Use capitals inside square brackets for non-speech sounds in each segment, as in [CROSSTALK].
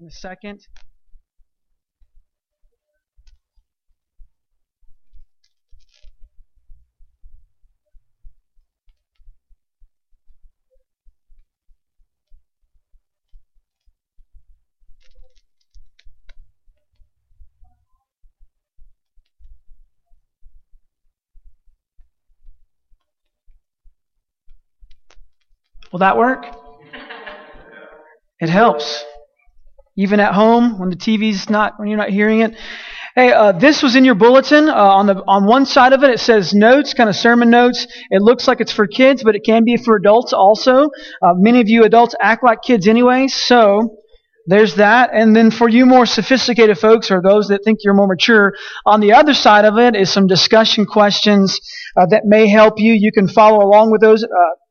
in a second. Will that work? [LAUGHS] It helps. Even at home, when the TV's not, when you're not hearing it. Hey, uh, this was in your bulletin. Uh, on the on one side of it, it says notes, kind of sermon notes. It looks like it's for kids, but it can be for adults also. Uh, many of you adults act like kids anyway, so there's that. And then for you more sophisticated folks, or those that think you're more mature, on the other side of it is some discussion questions uh, that may help you. You can follow along with those.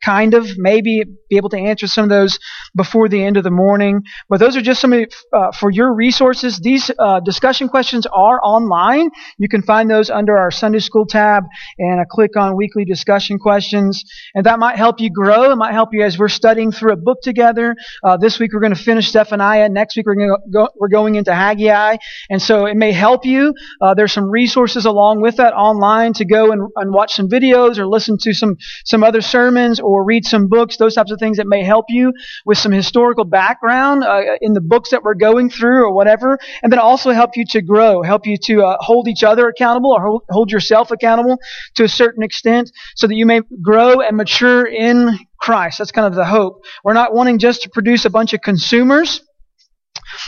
Kind of, maybe be able to answer some of those before the end of the morning. But those are just some of, uh, for your resources. These uh, discussion questions are online. You can find those under our Sunday School tab and a click on weekly discussion questions. And that might help you grow. It might help you as we're studying through a book together. Uh, this week we're going to finish Zephaniah. Next week we're going go, we're going into Haggai. And so it may help you. Uh, there's some resources along with that online to go and, and watch some videos or listen to some, some other sermons or or read some books, those types of things that may help you with some historical background uh, in the books that we're going through or whatever, and then also help you to grow, help you to uh, hold each other accountable or hold, hold yourself accountable to a certain extent so that you may grow and mature in Christ. That's kind of the hope. We're not wanting just to produce a bunch of consumers.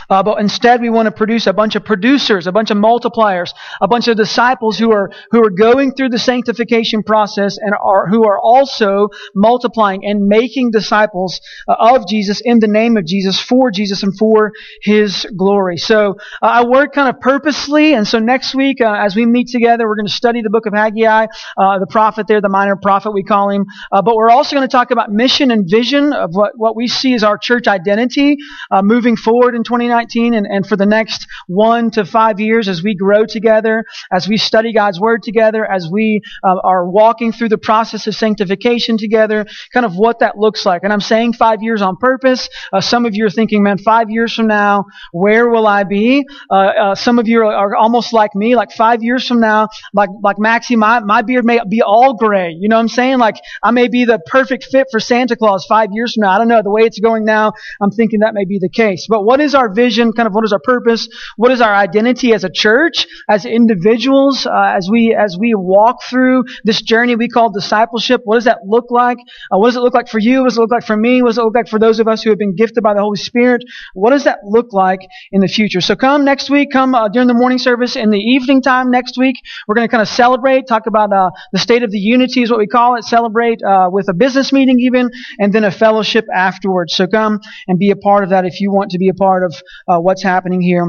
Uh, but instead, we want to produce a bunch of producers, a bunch of multipliers, a bunch of disciples who are who are going through the sanctification process and are who are also multiplying and making disciples uh, of Jesus in the name of Jesus, for Jesus, and for His glory. So uh, I work kind of purposely, and so next week, uh, as we meet together, we're going to study the book of Haggai, uh, the prophet there, the minor prophet we call him. Uh, but we're also going to talk about mission and vision of what what we see as our church identity moving forward in 2019 and, and for the next one to five years as we grow together, as we study God's Word together, as we uh, are walking through the process of sanctification together, kind of what that looks like. And I'm saying five years on purpose. Uh, some of you are thinking, man, five years from now, where will I be? Uh, uh some of you are, are, almost like me, like five years from now, like, like Maxie, my, my beard may be all gray. You know what I'm saying? Like I may be the perfect fit for Santa Claus five years from now. I don't know. The way it's going now, I'm thinking that may be the case. But what is our vision? Kind of what is our purpose? What is our identity as a church, as individuals, uh, as we as we walk through this journey we call discipleship? What does that look like? Uh, what does it look like for you? What does it look like for me? What does it look like for those of us who have been gifted by the Holy Spirit? What does that look like in the future? So come next week. Come uh, during the morning service. In the evening time next week, we're going to kind of celebrate, talk about uh, the state of the unity is what we call it. Celebrate uh, with a business meeting even, and then a fellowship afterwards. So come and be a part of that if you want to be a part of uh, what's happening here,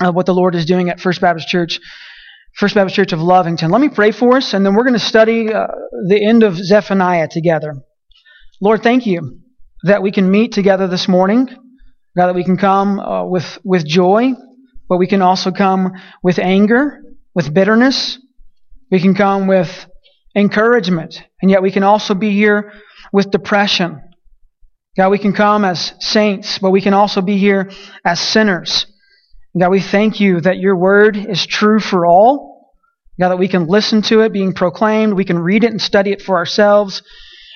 uh, what the Lord is doing at First Baptist Church. First Baptist Church of Lovington. Let me pray for us, and then we're going to study uh, the end of Zephaniah together. Lord, thank you that we can meet together this morning. God, that we can come uh, with, with joy, but we can also come with anger, with bitterness. We can come with encouragement, and yet we can also be here with depression. God, we can come as saints, but we can also be here as sinners. God, we thank you that your word is true for all. God, that we can listen to it being proclaimed. We can read it and study it for ourselves.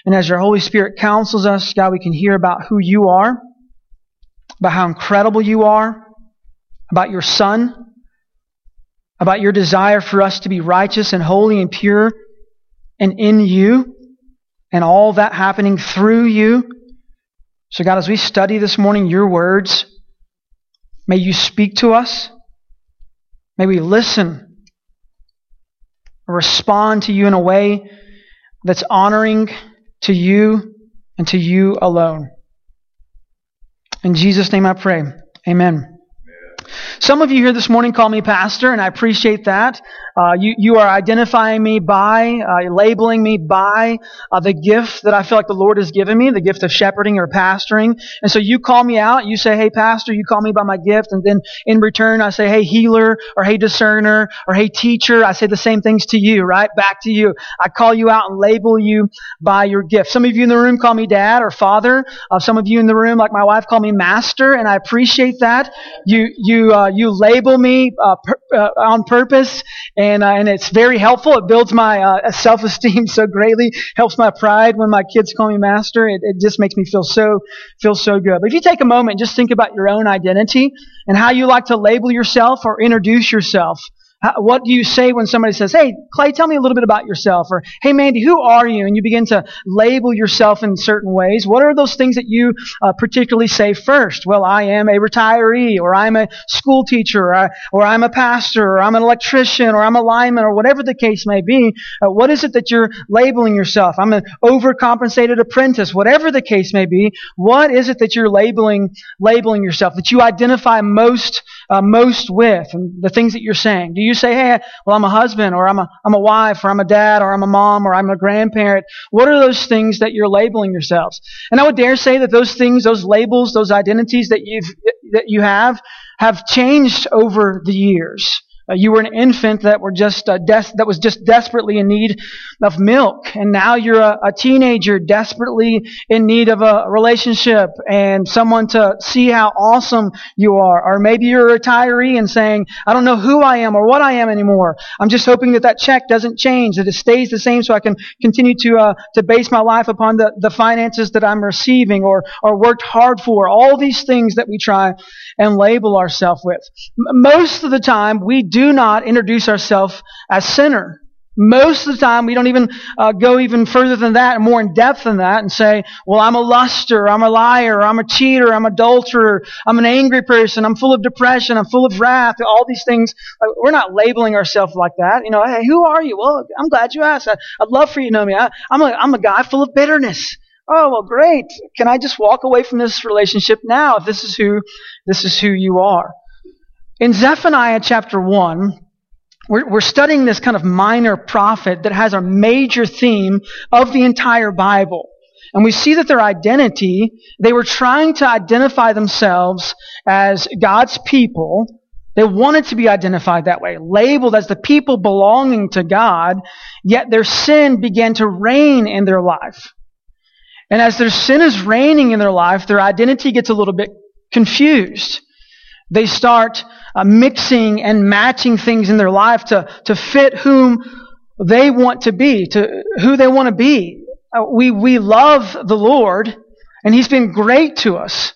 And as your Holy Spirit counsels us, God, we can hear about who you are, about how incredible you are, about your Son, about your desire for us to be righteous and holy and pure and in you, and all that happening through you. So, God, as we study this morning your words, may you speak to us. May we listen, respond to you in a way that's honoring to you and to you alone. In Jesus' name I pray. Amen. Some of you here this morning call me pastor, and I appreciate that. Uh, you, you are identifying me by, uh, labeling me by uh, the gift that I feel like the Lord has given me, the gift of shepherding or pastoring. And so you call me out, you say, hey, pastor, you call me by my gift. And then in return, I say, hey, healer, or hey, discerner, or hey, teacher. I say the same things to you, right? Back to you. I call you out and label you by your gift. Some of you in the room call me dad or father. Uh, some of you in the room, like my wife, call me master, and I appreciate that. You, you, uh, you label me uh, on purpose and uh, and it's very helpful. It builds my uh, [LAUGHS] self esteem so greatly, helps my pride when my kids call me master. It, it just makes me feel so feel so good. But if you take a moment, just think about your own identity and how you like to label yourself or introduce yourself. What do you say when somebody says, Hey, Clay, tell me a little bit about yourself? Or, Hey, Mandy, who are you? And you begin to label yourself in certain ways. What are those things that you uh, particularly say first? Well, I am a retiree, or I'm a school teacher, or, I, or I'm a pastor, or I'm an electrician, or I'm a lineman, or whatever the case may be. Uh, what is it that you're labeling yourself? I'm an overcompensated apprentice, whatever the case may be. What is it that you're labeling, labeling yourself, that you identify most, uh, most with, and the things that you're saying? Do you say, hey, well, I'm a husband, or I'm a, I'm a wife, or I'm a dad, or I'm a mom, or I'm a grandparent? What are those things that you're labeling yourselves? And I would dare say that those things, those labels, those identities that you've, that you have, have changed over the years. Uh, you were an infant that were just uh, des- that was just desperately in need of milk, and now you're a, a, teenager desperately in need of a relationship and someone to see how awesome you are. Or maybe you're a retiree and saying, "I don't know who I am or what I am anymore. I'm just hoping that that check doesn't change, that it stays the same, so I can continue to uh, to base my life upon the the finances that I'm receiving or or worked hard for." All these things that we try and label ourselves with. M- most of the time, we do do not introduce ourselves as sinner. Most of the time, we don't even uh, go even further than that, and more in depth than that, and say, "Well, I'm a luster, I'm a liar, I'm a cheater, I'm adulterer, I'm an angry person, I'm full of depression, I'm full of wrath." All these things. we're not labeling ourselves like that. You know, hey, who are you? Well, I'm glad you asked. I, would love for you to know me. I, I'm a I'm a guy full of bitterness. Oh well, great. Can I just walk away from this relationship now if this is who this is who you are? In Zephaniah chapter 1, we're, we're, studying this kind of minor prophet that has a major theme of the entire Bible. And we see that their identity, they were trying to identify themselves as God's people. They wanted to be identified that way, labeled as the people belonging to God, yet their sin began to reign in their life. And as their sin is reigning in their life, their identity gets a little bit confused. They start uh, mixing and matching things in their life to, to fit whom they want to be, to who they want to be. Uh, we, we love the Lord, and He's been great to us.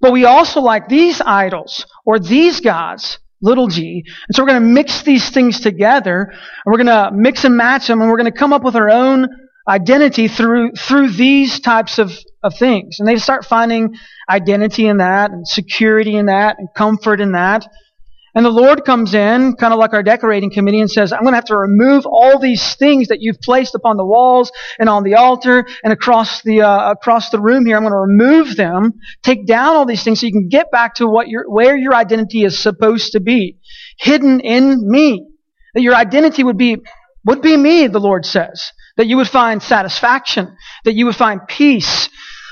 But we also like these idols or these gods, little g. And so we're going to mix these things together, and we're going to mix and match them, and we're going to come up with our own identity through, through these types of, of things. And they start finding identity in that, and security in that, and comfort in that. And the Lord comes in, kind of like our decorating committee, and says, I'm going to have to remove all these things that you've placed upon the walls and on the altar and across the, uh, across the room here. I'm going to remove them, take down all these things so you can get back to what your, where your identity is supposed to be. Hidden in me. That your identity would be, would be me, the Lord says. That you would find satisfaction. That you would find peace.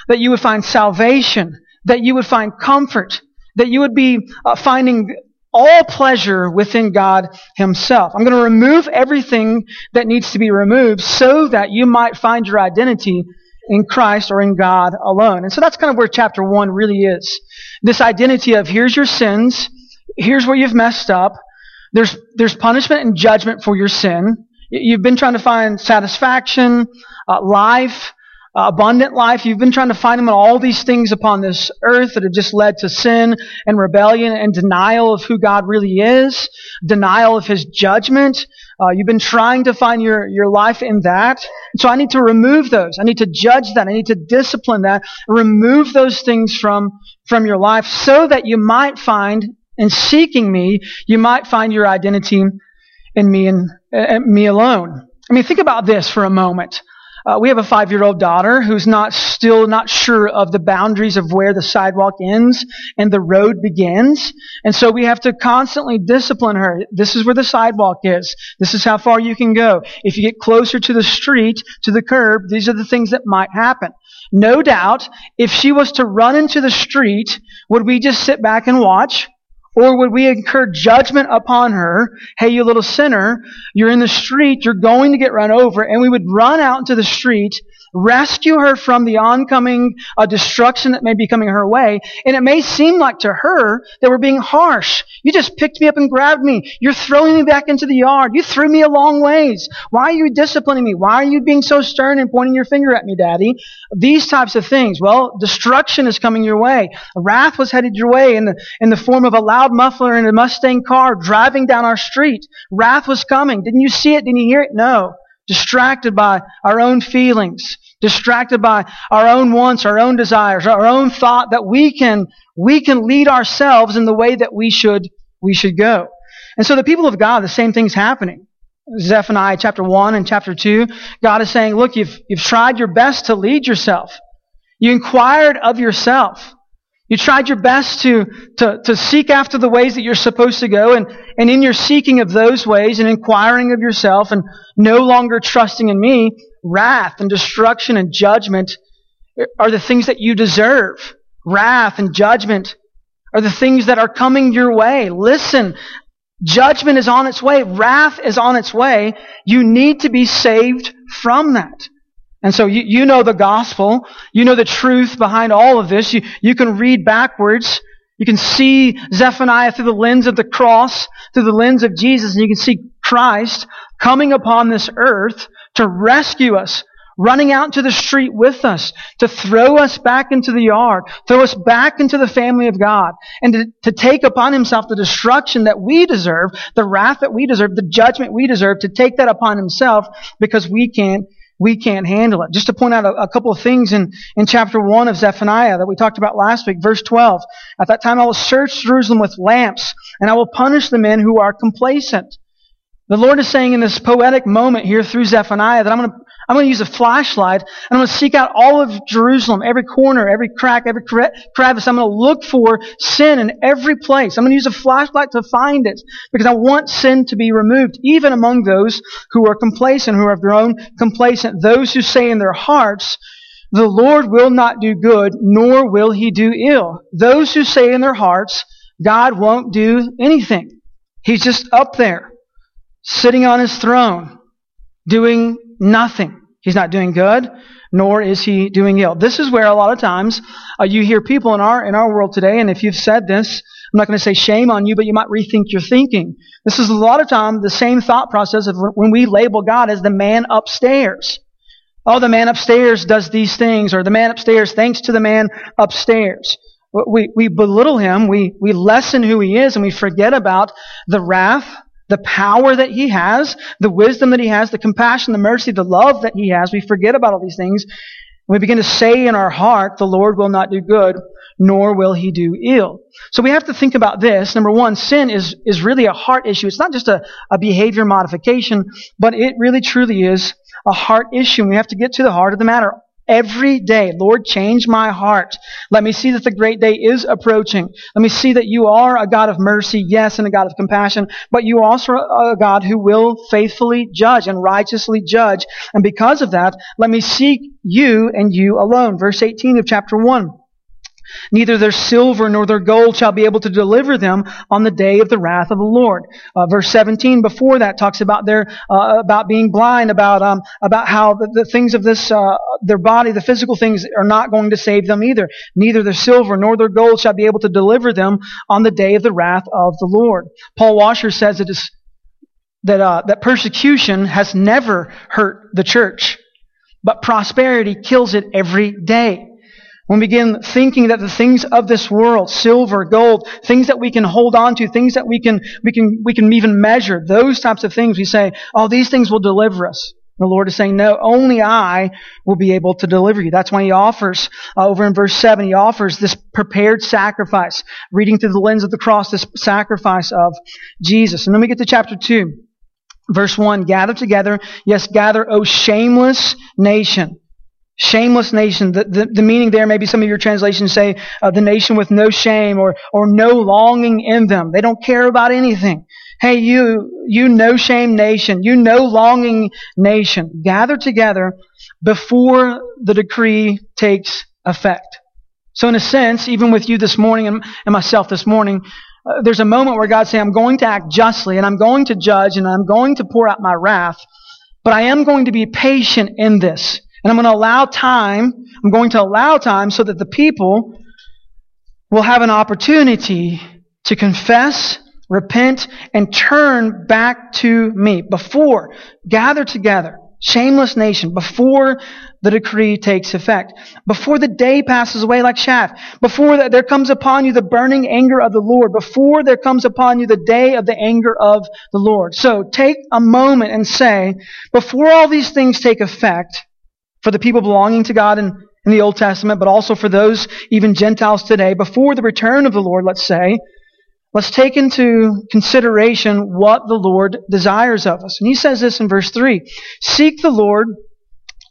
That you would find salvation. That you would find comfort. That you would be uh, finding all pleasure within God Himself. I'm going to remove everything that needs to be removed so that you might find your identity in Christ or in God alone. And so that's kind of where chapter one really is. This identity of here's your sins, here's where you've messed up, there's, there's punishment and judgment for your sin. You've been trying to find satisfaction, uh, life, uh, abundant life. You've been trying to find him in all these things upon this earth that have just led to sin and rebellion and denial of who God really is, denial of his judgment. Uh, you've been trying to find your, your life in that. So I need to remove those. I need to judge that. I need to discipline that. Remove those things from, from your life so that you might find, in seeking me, you might find your identity in me and uh, me alone. I mean, think about this for a moment. Uh, we have a five year old daughter who's not still not sure of the boundaries of where the sidewalk ends and the road begins. And so we have to constantly discipline her. This is where the sidewalk is. This is how far you can go. If you get closer to the street, to the curb, these are the things that might happen. No doubt, if she was to run into the street, would we just sit back and watch? Or would we incur judgment upon her? Hey, you little sinner, you're in the street, you're going to get run over, and we would run out into the street rescue her from the oncoming uh, destruction that may be coming her way. And it may seem like to her that we're being harsh. You just picked me up and grabbed me. You're throwing me back into the yard. You threw me a long ways. Why are you disciplining me? Why are you being so stern and pointing your finger at me, Daddy? These types of things. Well, destruction is coming your way. Wrath was headed your way in the, in the form of a loud muffler in a Mustang car driving down our street. Wrath was coming. Didn't you see it? Didn't you hear it? No distracted by our own feelings, distracted by our own wants, our own desires, our own thought that we can, we can lead ourselves in the way that we should, we should go. And so the people of God, the same thing's happening. Zephaniah chapter 1 and chapter 2, God is saying, look, you've, you've tried your best to lead yourself. You inquired of yourself. You tried your best to, to, to seek after the ways that you're supposed to go, and, and in your seeking of those ways and inquiring of yourself and no longer trusting in me, wrath and destruction and judgment are the things that you deserve. Wrath and judgment are the things that are coming your way. Listen, judgment is on its way. Wrath is on its way. You need to be saved from that. And so you, you know the gospel. You know the truth behind all of this. You, you can read backwards. You can see Zephaniah through the lens of the cross, through the lens of Jesus, and you can see Christ coming upon this earth to rescue us, running out to the street with us, to throw us back into the yard, throw us back into the family of God, and to, to take upon himself the destruction that we deserve, the wrath that we deserve, the judgment we deserve, to take that upon himself because we can't we can't handle it. Just to point out a, a, couple of things in, in chapter 1 of Zephaniah that we talked about last week, verse 12. At that time I will search Jerusalem with lamps, and I will punish the men who are complacent. The Lord is saying in this poetic moment here through Zephaniah that I'm going to, I'm going to use a flashlight and I'm going to seek out all of Jerusalem, every corner, every crack, every crevice. I'm going to look for sin in every place. I'm going to use a flashlight to find it because I want sin to be removed, even among those who are complacent, who have grown complacent, those who say in their hearts, the Lord will not do good, nor will he do ill. Those who say in their hearts, God won't do anything. He's just up there sitting on his throne, doing nothing. He's not doing good, nor is he doing ill. This is where a lot of times uh, you hear people in our in our world today, and if you've said this, I'm not going to say shame on you, but you might rethink your thinking. This is a lot of time the same thought process of when we label God as the man upstairs. Oh, the man upstairs does these things, or the man upstairs thanks to the man upstairs. We, we belittle him, we, we lessen who he is, and we forget about the wrath, the power that he has, the wisdom that he has, the compassion, the mercy, the love that he has. We forget about all these things. We begin to say in our heart, the Lord will not do good, nor will he do ill. So we have to think about this. Number one, sin is, is really a heart issue. It's not just a, a behavior modification, but it really truly is a heart issue. And we have to get to the heart of the matter every day. Lord, change my heart. Let me see that the great day is approaching. Let me see that you are a God of mercy, yes, and a God of compassion, but you also are a God who will faithfully judge and righteously judge. And because of that, let me seek you and you alone. Verse 18 of chapter 1. Neither their silver nor their gold shall be able to deliver them on the day of the wrath of the Lord. Uh, verse 17 before that talks about their uh, about being blind, about um, about how the, the things of this uh, their body, the physical things, are not going to save them either. Neither their silver nor their gold shall be able to deliver them on the day of the wrath of the Lord. Paul Washer says it is that uh, that persecution has never hurt the church, but prosperity kills it every day. When we begin thinking that the things of this world, silver, gold, things that we can hold on to, things that we can, we can, we can even measure, those types of things, we say, oh, these things will deliver us. The Lord is saying, no, only I will be able to deliver you. That's why he offers, uh, over in verse 7, he offers this prepared sacrifice, reading through the lens of the cross, this sacrifice of Jesus. And then we get to chapter 2. Verse 1 Gather together, yes, gather, O shameless nation. Shameless nation. The, the, the, meaning there, maybe some of your translations say uh, the nation with no shame or, or no longing in them. They don't care about anything. Hey, you, you no shame nation, you no longing nation, gather together before the decree takes effect. So in a sense, even with you this morning and, and myself this morning, uh, there's a moment where God saying, I'm going to act justly and I'm going to judge and I'm going to pour out my wrath, but I am going to be patient in this. And I'm going to allow time, I'm going to allow time so that the people will have an opportunity to confess, repent, and turn back to me. Before, gather together shameless nation before the decree takes effect, before the day passes away like chaff, before there comes upon you the burning anger of the Lord, before there comes upon you the day of the anger of the Lord. So take a moment and say, before all these things take effect, for the people belonging to God in, in the Old Testament, but also for those even Gentiles today, before the return of the Lord, let's say, Let's take into consideration what the Lord desires of us. And he says this in verse 3 Seek the Lord,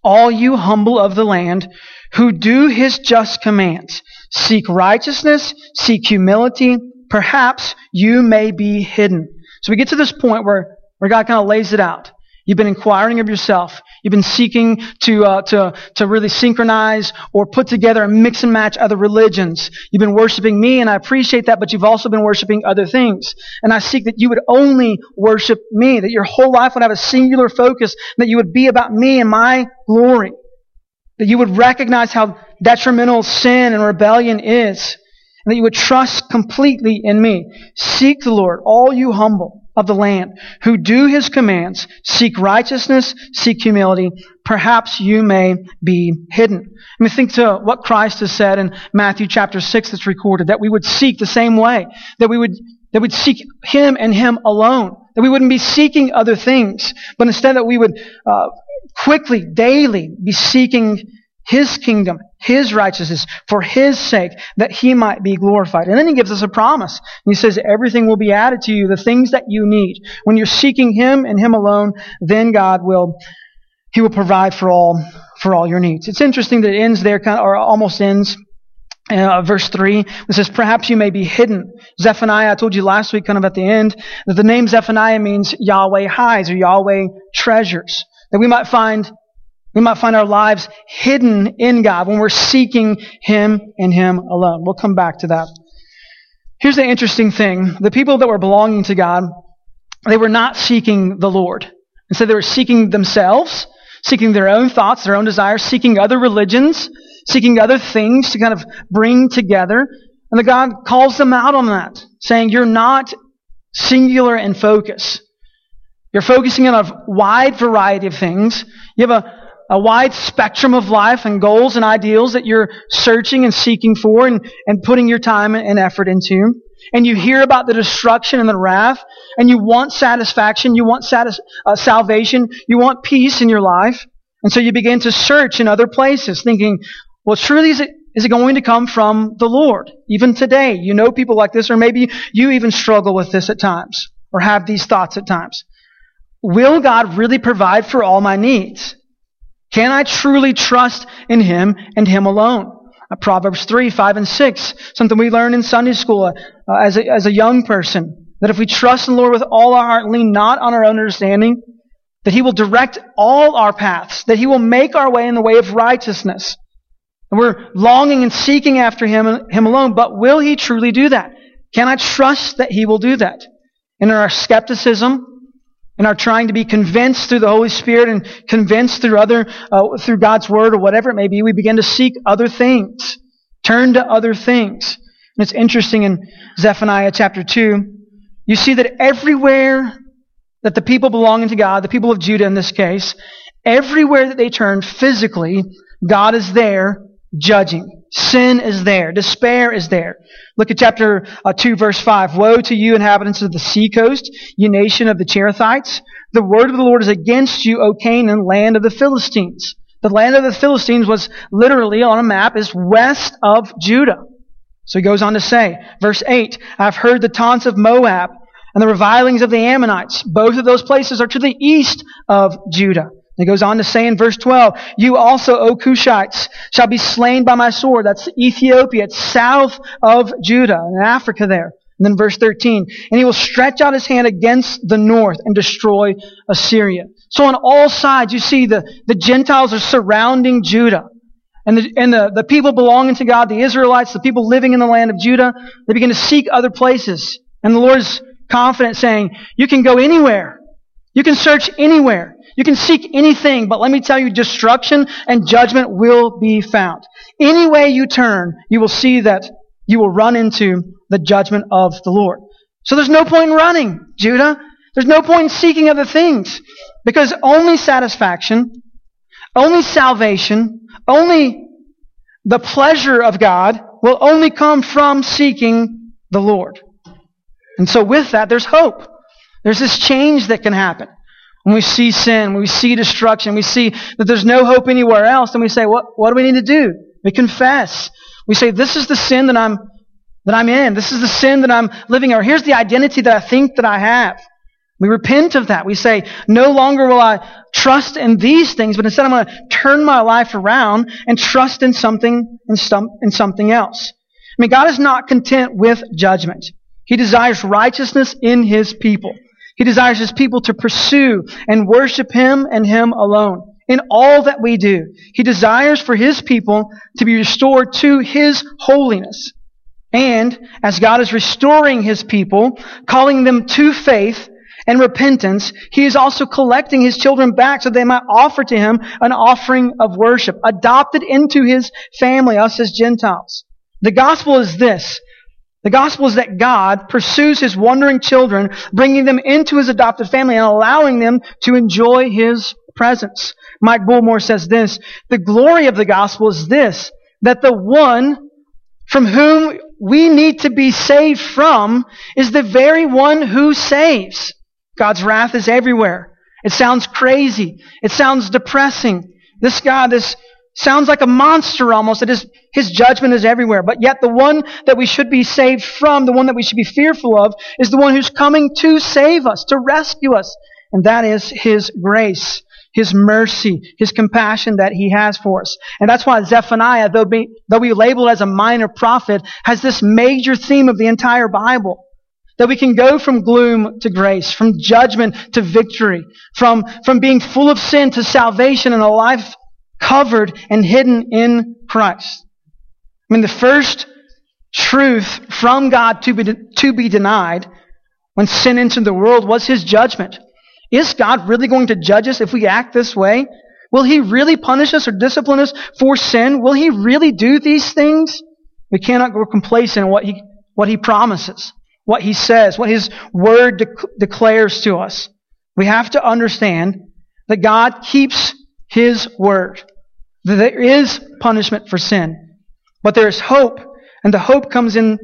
all you humble of the land, who do his just commands. Seek righteousness, seek humility, perhaps you may be hidden. So we get to this point where, where God kind of lays it out. You've been inquiring of yourself. You've been seeking to, uh, to, to really synchronize or put together and mix and match other religions. You've been worshiping me, and I appreciate that, but you've also been worshiping other things. And I seek that you would only worship me, that your whole life would have a singular focus, that you would be about me and my glory. That you would recognize how detrimental sin and rebellion is, and that you would trust completely in me. Seek the Lord, all you humble of the land, who do his commands, seek righteousness, seek humility, perhaps you may be hidden. I mean, think to what Christ has said in Matthew chapter 6 that's recorded, that we would seek the same way, that we would, that we'd seek him and him alone, that we wouldn't be seeking other things, but instead that we would uh, quickly, daily be seeking his kingdom, His righteousness, for His sake, that He might be glorified. And then He gives us a promise. He says, everything will be added to you, the things that you need. When you're seeking Him and Him alone, then God will, He will provide for all, for all your needs. It's interesting that it ends there, kind of, or almost ends, uh, verse 3, it says, Perhaps you may be hidden. Zephaniah, I told you last week, kind of at the end, that the name Zephaniah means Yahweh hides or Yahweh treasures. That we might find we might find our lives hidden in God when we're seeking Him and Him alone. We'll come back to that. Here's the interesting thing. The people that were belonging to God, they were not seeking the Lord. Instead, they were seeking themselves, seeking their own thoughts, their own desires, seeking other religions, seeking other things to kind of bring together. And the God calls them out on that, saying, You're not singular in focus. You're focusing on a wide variety of things. You have a a wide spectrum of life and goals and ideals that you're searching and seeking for and, and putting your time and effort into. And you hear about the destruction and the wrath, and you want satisfaction, you want satis- uh, salvation, you want peace in your life. And so you begin to search in other places, thinking, well, truly is it, is it going to come from the Lord? Even today, you know people like this, or maybe you even struggle with this at times, or have these thoughts at times. Will God really provide for all my needs? Can I truly trust in Him and Him alone? Uh, Proverbs 3, 5, and 6, something we learn in Sunday school uh, as, a, as a young person. That if we trust in the Lord with all our heart and lean not on our own understanding, that He will direct all our paths, that He will make our way in the way of righteousness. And we're longing and seeking after Him, and Him alone, but will He truly do that? Can I trust that He will do that? And in our skepticism, and are trying to be convinced through the Holy Spirit and convinced through other, uh, through God's Word or whatever it may be, we begin to seek other things. Turn to other things. And it's interesting in Zephaniah chapter 2, you see that everywhere that the people belonging to God, the people of Judah in this case, everywhere that they turn physically, God is there judging. Sin is there. Despair is there. Look at chapter uh, 2 verse 5. Woe to you inhabitants of the seacoast, you nation of the Cherethites. The word of the Lord is against you, O Canaan, land of the Philistines. The land of the Philistines was literally on a map is west of Judah. So he goes on to say, verse 8, I've heard the taunts of Moab and the revilings of the Ammonites. Both of those places are to the east of Judah. It goes on to say in verse 12, You also, O Cushites, shall be slain by my sword. That's Ethiopia. It's south of Judah, in Africa there. And then verse 13, And he will stretch out his hand against the north and destroy Assyria. So on all sides, you see the, the Gentiles are surrounding Judah. And, the, and the, the people belonging to God, the Israelites, the people living in the land of Judah, they begin to seek other places. And the Lord is confident saying, You can go anywhere. You can search anywhere. You can seek anything, but let me tell you, destruction and judgment will be found. Any way you turn, you will see that you will run into the judgment of the Lord. So there's no point in running, Judah. There's no point in seeking other things. Because only satisfaction, only salvation, only the pleasure of God will only come from seeking the Lord. And so with that, there's hope. There's this change that can happen. When we see sin, when we see destruction, we see that there's no hope anywhere else, then we say, what, what do we need to do? We confess. We say, this is the sin that I'm, that I'm in. This is the sin that I'm living, or here's the identity that I think that I have. We repent of that. We say, no longer will I trust in these things, but instead I'm going to turn my life around and trust in something, in, some, in something else. I mean, God is not content with judgment. He desires righteousness in His people. He desires His people to pursue and worship Him and Him alone in all that we do. He desires for His people to be restored to His holiness. And as God is restoring His people, calling them to faith and repentance, He is also collecting His children back so they might offer to Him an offering of worship, adopted into His family, us as Gentiles. The gospel is this, the gospel is that God pursues his wandering children, bringing them into his adopted family and allowing them to enjoy his presence. Mike Bullmore says this, the glory of the gospel is this, that the one from whom we need to be saved from is the very one who saves. God's wrath is everywhere. It sounds crazy. It sounds depressing. This God, this Sounds like a monster almost. It is, his judgment is everywhere. But yet the one that we should be saved from, the one that we should be fearful of, is the one who's coming to save us, to rescue us. And that is his grace, his mercy, his compassion that he has for us. And that's why Zephaniah, though, be, though we label as a minor prophet, has this major theme of the entire Bible. That we can go from gloom to grace, from judgment to victory, from, from being full of sin to salvation and a life covered and hidden in Christ. I mean, the first truth from God to be, to be denied when sin entered the world was his judgment. Is God really going to judge us if we act this way? Will he really punish us or discipline us for sin? Will he really do these things? We cannot grow complacent in what he, what he promises, what he says, what his word de- declares to us. We have to understand that God keeps his word. There is punishment for sin, but there is hope, and the hope comes in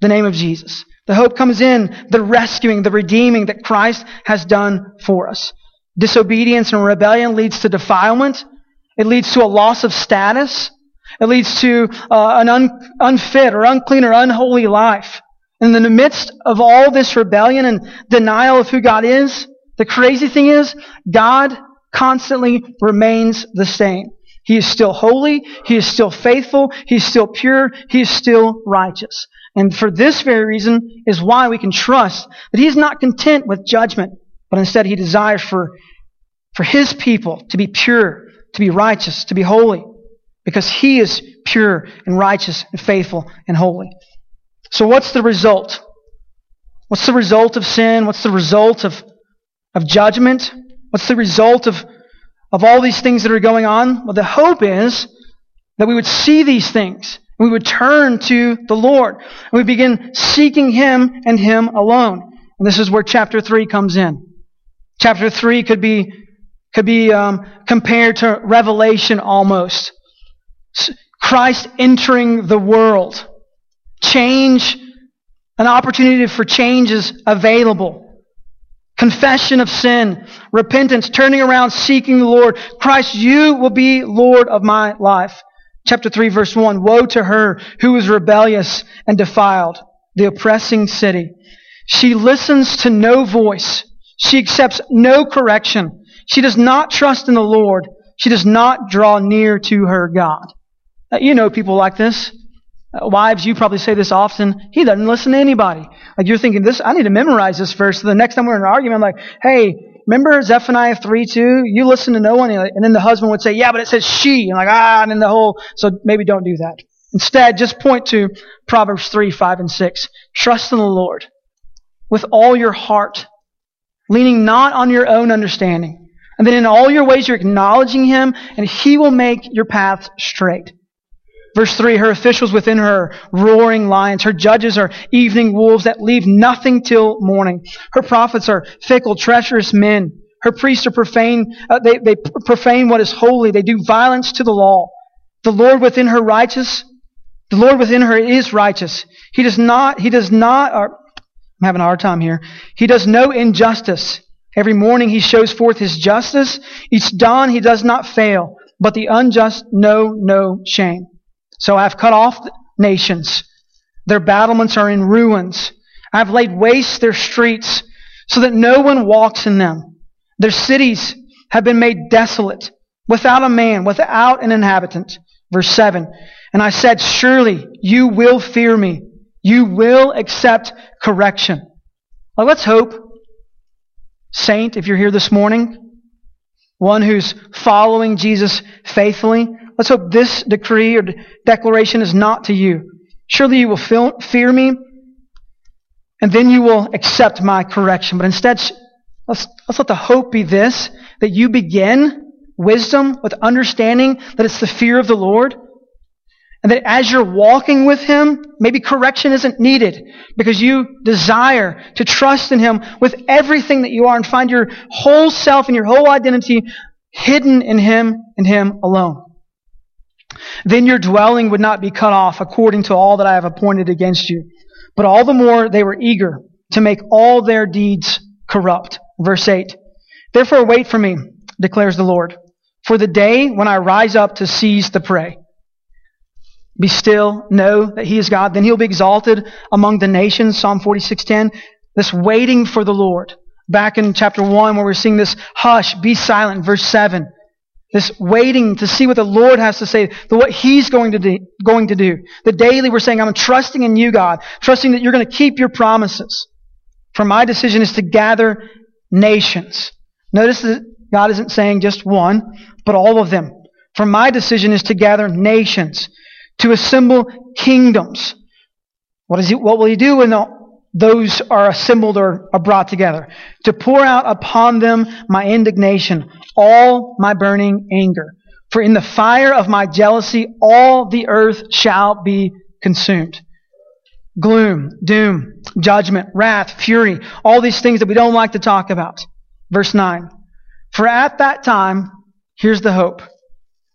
the name of Jesus. The hope comes in the rescuing, the redeeming that Christ has done for us. Disobedience and rebellion leads to defilement. It leads to a loss of status. It leads to uh, an un- unfit or unclean or unholy life. And in the midst of all this rebellion and denial of who God is, the crazy thing is, God constantly remains the same. He is still holy. He is still faithful. He is still pure. He is still righteous. And for this very reason is why we can trust that He is not content with judgment, but instead He desires for, for His people to be pure, to be righteous, to be holy, because He is pure and righteous and faithful and holy. So what's the result? What's the result of sin? What's the result of, of judgment? What's the result of of all these things that are going on? Well, the hope is that we would see these things. We would turn to the Lord. And we begin seeking Him and Him alone. And this is where chapter 3 comes in. Chapter 3 could be, could be um, compared to Revelation almost. Christ entering the world. Change, an opportunity for change is available confession of sin, repentance, turning around, seeking the Lord. Christ, you will be Lord of my life. Chapter 3 verse 1. Woe to her who is rebellious and defiled, the oppressing city. She listens to no voice. She accepts no correction. She does not trust in the Lord. She does not draw near to her God. You know people like this. Uh, wives, you probably say this often. He doesn't listen to anybody. Like you're thinking, this, I need to memorize this verse. So the next time we're in an argument, I'm like, hey, remember Zephaniah 3 2? You listen to no one. And then the husband would say, yeah, but it says she. And like, ah, and then the whole, so maybe don't do that. Instead, just point to Proverbs 3, 5, and 6. Trust in the Lord with all your heart, leaning not on your own understanding. And then in all your ways you're acknowledging Him, and He will make your paths straight. Verse 3 Her officials within her roaring lions. Her judges are evening wolves that leave nothing till morning. Her prophets are fickle, treacherous men. Her priests are profane. Uh, they, they profane what is holy. They do violence to the law. The Lord within her righteous. The Lord within her is righteous. He does not, he does not, or, I'm having a hard time here. He does no injustice. Every morning he shows forth his justice. Each dawn he does not fail, but the unjust know no shame. So I have cut off nations. Their battlements are in ruins. I have laid waste their streets so that no one walks in them. Their cities have been made desolate, without a man, without an inhabitant. Verse 7. And I said, Surely you will fear me. You will accept correction. Well, let's hope, saint, if you're here this morning, one who's following Jesus faithfully, let's hope this decree or declaration is not to you. Surely you will fear me, and then you will accept my correction. But instead, let's, let's let the hope be this that you begin wisdom with understanding that it's the fear of the Lord and that as you're walking with Him, maybe correction isn't needed because you desire to trust in Him with everything that you are and find your whole self and your whole identity hidden in Him and Him alone. Then your dwelling would not be cut off according to all that I have appointed against you. But all the more they were eager to make all their deeds corrupt. Verse 8. Therefore wait for me, declares the Lord, for the day when I rise up to seize the prey. Be still, know that he is God. Then he'll be exalted among the nations. Psalm 46:10. This waiting for the Lord. Back in chapter 1 where we're seeing this hush, be silent, verse 7. This waiting to see what the Lord has to say, what He's going to do, going to do. The daily we're saying, I'm trusting in you, God, trusting that you're going to keep your promises. For my decision is to gather nations. Notice that God isn't saying just one, but all of them. For my decision is to gather nations to assemble kingdoms. What, is he, what will he do when the, those are assembled or are brought together? To pour out upon them my indignation, all my burning anger. For in the fire of my jealousy, all the earth shall be consumed. Gloom, doom, judgment, wrath, fury, all these things that we don't like to talk about. Verse 9. For at that time, here's the hope.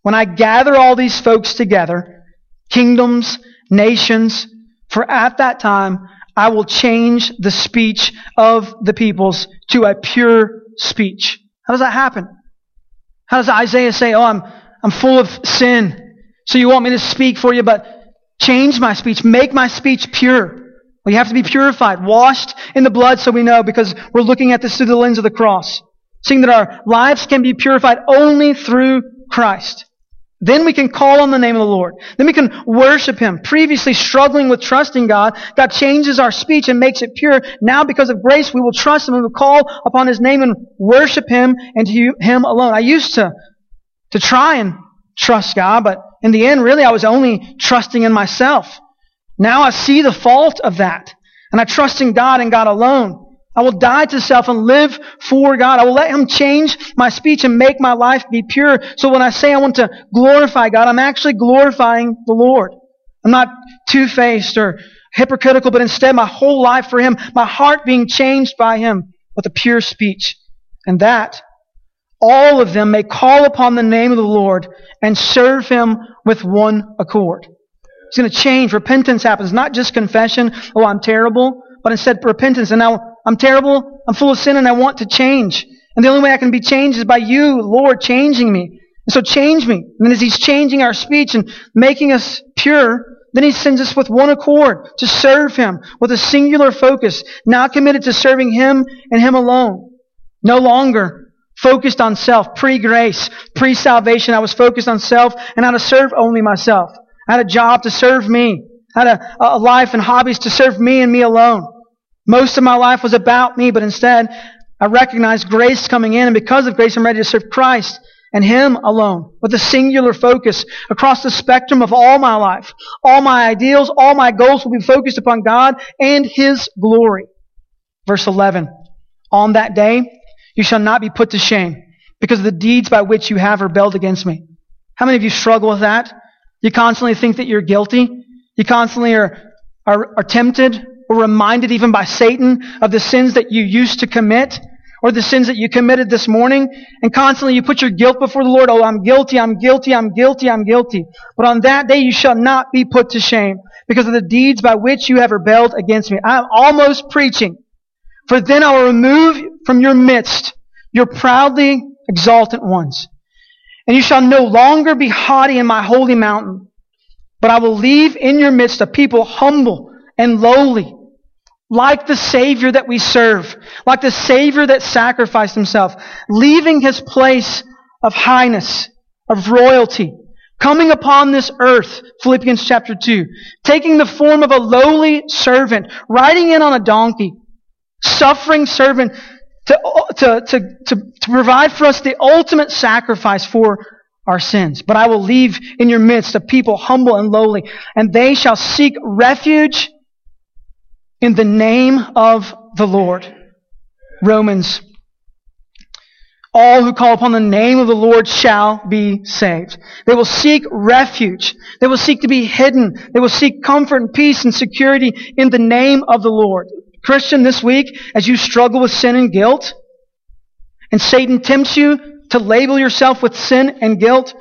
When I gather all these folks together, kingdoms, nations, for at that time I will change the speech of the peoples to a pure speech. How does that happen? How does Isaiah say, Oh, I'm, I'm full of sin, so you want me to speak for you, but change my speech, make my speech pure. Well, you have to be purified, washed in the blood so we know because we're looking at this through the lens of the cross. Seeing that our lives can be purified only through Christ. Then we can call on the name of the Lord. Then we can worship Him. Previously struggling with trusting God, God changes our speech and makes it pure. Now because of grace, we will trust Him and we will call upon His name and worship Him and to Him alone. I used to, to try and trust God, but in the end, really, I was only trusting in myself. Now I see the fault of that. And I trust in God and God alone. I will die to self and live for God. I will let Him change my speech and make my life be pure. So when I say I want to glorify God, I'm actually glorifying the Lord. I'm not two-faced or hypocritical, but instead my whole life for Him, my heart being changed by Him with a pure speech. And that all of them may call upon the name of the Lord and serve Him with one accord. It's going to change. Repentance happens. Not just confession, oh, I'm terrible, but instead repentance. And now I'm terrible. I'm full of sin and I want to change. And the only way I can be changed is by you, Lord, changing me. And so change me. And as He's changing our speech and making us pure, Then he sends us with one accord to serve him with a singular focus, now committed to serving him and him alone. No longer focused on self, pre-grace, pre-salvation. I was focused on self and how to serve only myself. I had a job to serve me. I had a, a life and hobbies to serve me and me alone. Most of my life was about me, but instead I recognized grace coming in and because of grace I'm ready to serve Christ and Him alone with a singular focus across the spectrum of all my life. All my ideals, all my goals will be focused upon God and His glory. Verse 11. On that day, you shall not be put to shame because of the deeds by which you have rebelled against me. How many of you struggle with that? You constantly think that you're guilty. You constantly are, are, are tempted or reminded even by Satan of the sins that you used to commit or the sins that you committed this morning, and constantly you put your guilt before the Lord. Oh, I'm guilty, I'm guilty, I'm guilty, I'm guilty. But on that day you shall not be put to shame because of the deeds by which you have rebelled against me. I'm almost preaching. For then I will remove from your midst your proudly exultant ones. And you shall no longer be haughty in my holy mountain, but I will leave in your midst a people humble and lowly, like the Savior that we serve, like the Savior that sacrificed himself, leaving his place of highness, of royalty, coming upon this earth, Philippians chapter 2, taking the form of a lowly servant, riding in on a donkey, suffering servant to, to, to, to, to provide for us the ultimate sacrifice for our sins. But I will leave in your midst a people humble and lowly, and they shall seek refuge in the name of the Lord. Romans. All who call upon the name of the Lord shall be saved. They will seek refuge. They will seek to be hidden. They will seek comfort and peace and security in the name of the Lord. Christian, this week, as you struggle with sin and guilt, and Satan tempts you to label yourself with sin and guilt,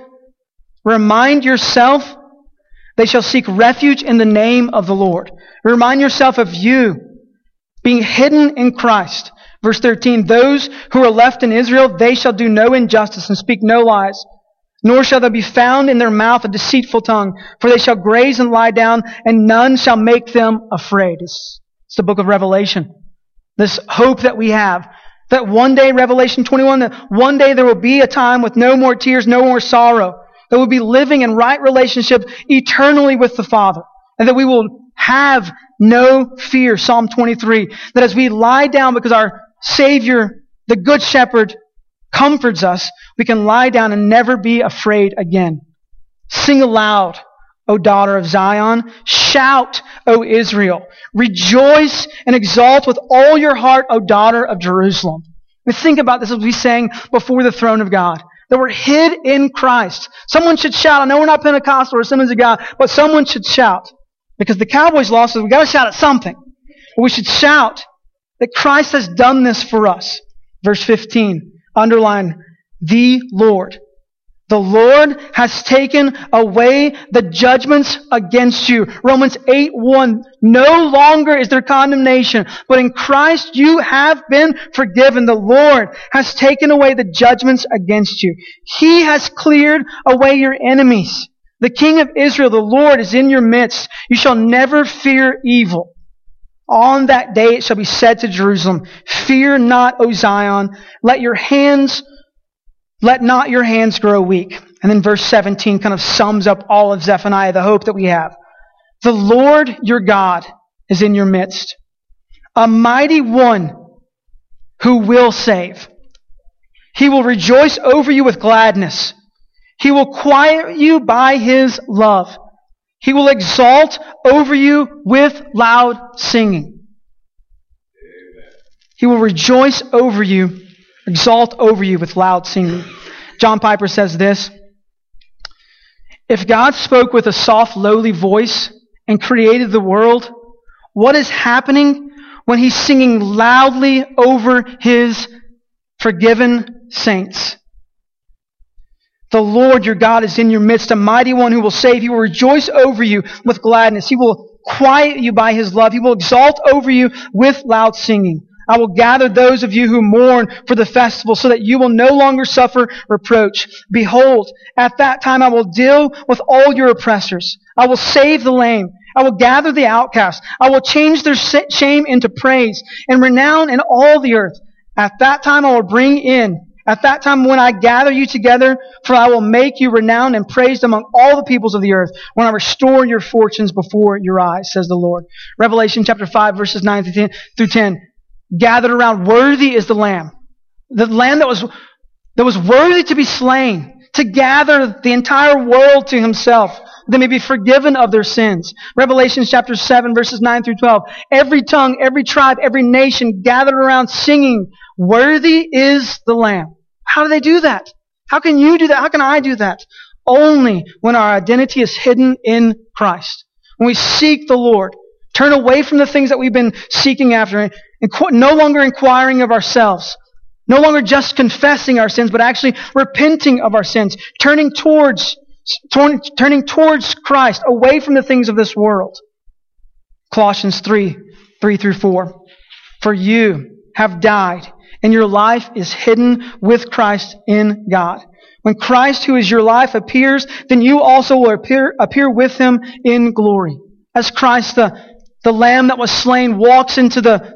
remind yourself they shall seek refuge in the name of the Lord. Remind yourself of you being hidden in Christ. Verse 13, those who are left in Israel, they shall do no injustice and speak no lies. Nor shall there be found in their mouth a deceitful tongue, for they shall graze and lie down, and none shall make them afraid. It's, it's the book of Revelation. This hope that we have, that one day, Revelation 21, that one day there will be a time with no more tears, no more sorrow, that we'll be living in right relationship eternally with the Father, and that we will have no fear. Psalm 23. That as we lie down because our Savior, the Good Shepherd, comforts us, we can lie down and never be afraid again. Sing aloud, O daughter of Zion. Shout, O Israel. Rejoice and exult with all your heart, O daughter of Jerusalem. And think about this as we sang before the throne of God. That we're hid in Christ. Someone should shout. I know we're not Pentecostal or Assemblies of God, but someone should shout. Because the Cowboys lost, so we gotta shout at something. But we should shout that Christ has done this for us. Verse 15, underline, the Lord. The Lord has taken away the judgments against you. Romans 8, 1. No longer is there condemnation, but in Christ you have been forgiven. The Lord has taken away the judgments against you. He has cleared away your enemies. The King of Israel, the Lord, is in your midst. You shall never fear evil. On that day it shall be said to Jerusalem, Fear not, O Zion. Let your hands, let not your hands grow weak. And then verse 17 kind of sums up all of Zephaniah, the hope that we have. The Lord your God is in your midst, a mighty one who will save. He will rejoice over you with gladness. He will quiet you by his love. He will exalt over you with loud singing. He will rejoice over you, exalt over you with loud singing. John Piper says this If God spoke with a soft, lowly voice and created the world, what is happening when he's singing loudly over his forgiven saints? The Lord your God is in your midst, a mighty one who will save. He will rejoice over you with gladness. He will quiet you by his love. He will exalt over you with loud singing. I will gather those of you who mourn for the festival so that you will no longer suffer reproach. Behold, at that time I will deal with all your oppressors. I will save the lame. I will gather the outcasts. I will change their shame into praise and renown in all the earth. At that time I will bring in at that time when I gather you together, for I will make you renowned and praised among all the peoples of the earth, when I restore your fortunes before your eyes, says the Lord. Revelation chapter 5 verses 9 through 10. Gathered around, worthy is the Lamb. The Lamb that was, that was worthy to be slain, to gather the entire world to himself. They may be forgiven of their sins. Revelation chapter 7 verses 9 through 12. Every tongue, every tribe, every nation gathered around singing, Worthy is the Lamb. How do they do that? How can you do that? How can I do that? Only when our identity is hidden in Christ. When we seek the Lord, turn away from the things that we've been seeking after, and no longer inquiring of ourselves, no longer just confessing our sins, but actually repenting of our sins, turning towards, turning towards Christ, away from the things of this world. Colossians 3, 3 through 4. For you have died and your life is hidden with Christ in God. When Christ, who is your life, appears, then you also will appear, appear with him in glory. As Christ, the, the Lamb that was slain, walks into the,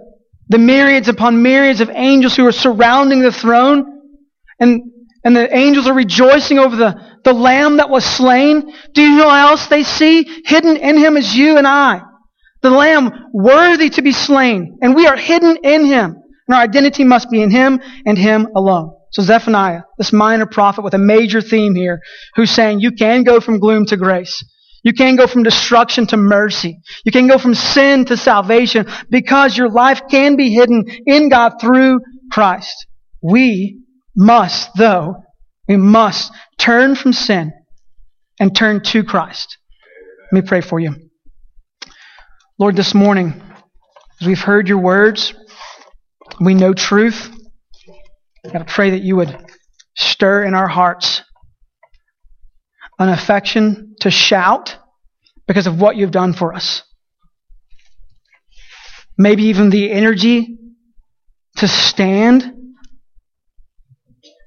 the myriads upon myriads of angels who are surrounding the throne, and, and the angels are rejoicing over the, the Lamb that was slain, do you know else they see? Hidden in him is you and I. The Lamb worthy to be slain, and we are hidden in him. And our identity must be in Him and Him alone. So Zephaniah, this minor prophet with a major theme here, who's saying you can go from gloom to grace. You can't go from destruction to mercy. You can go from sin to salvation because your life can be hidden in God through Christ. We must, though, we must turn from sin and turn to Christ. Let me pray for you. Lord, this morning, as we've heard your words, we know truth. I pray that you would stir in our hearts an affection to shout because of what you've done for us. Maybe even the energy to stand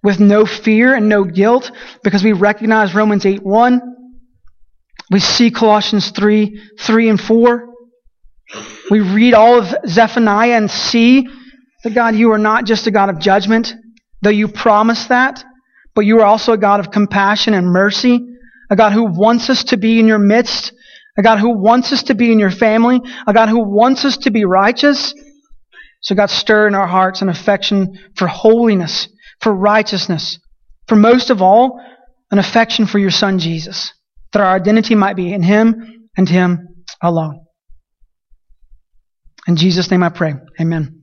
with no fear and no guilt because we recognize Romans 8 1. We see Colossians 3 3 and 4. We read all of Zephaniah and see that God, you are not just a God of judgment, though you promise that, but you are also a God of compassion and mercy, a God who wants us to be in your midst, a God who wants us to be in your family, a God who wants us to be righteous. So God, stir in our hearts an affection for holiness, for righteousness, for most of all, an affection for your Son Jesus, that our identity might be in Him and Him alone. In Jesus' name I pray. Amen.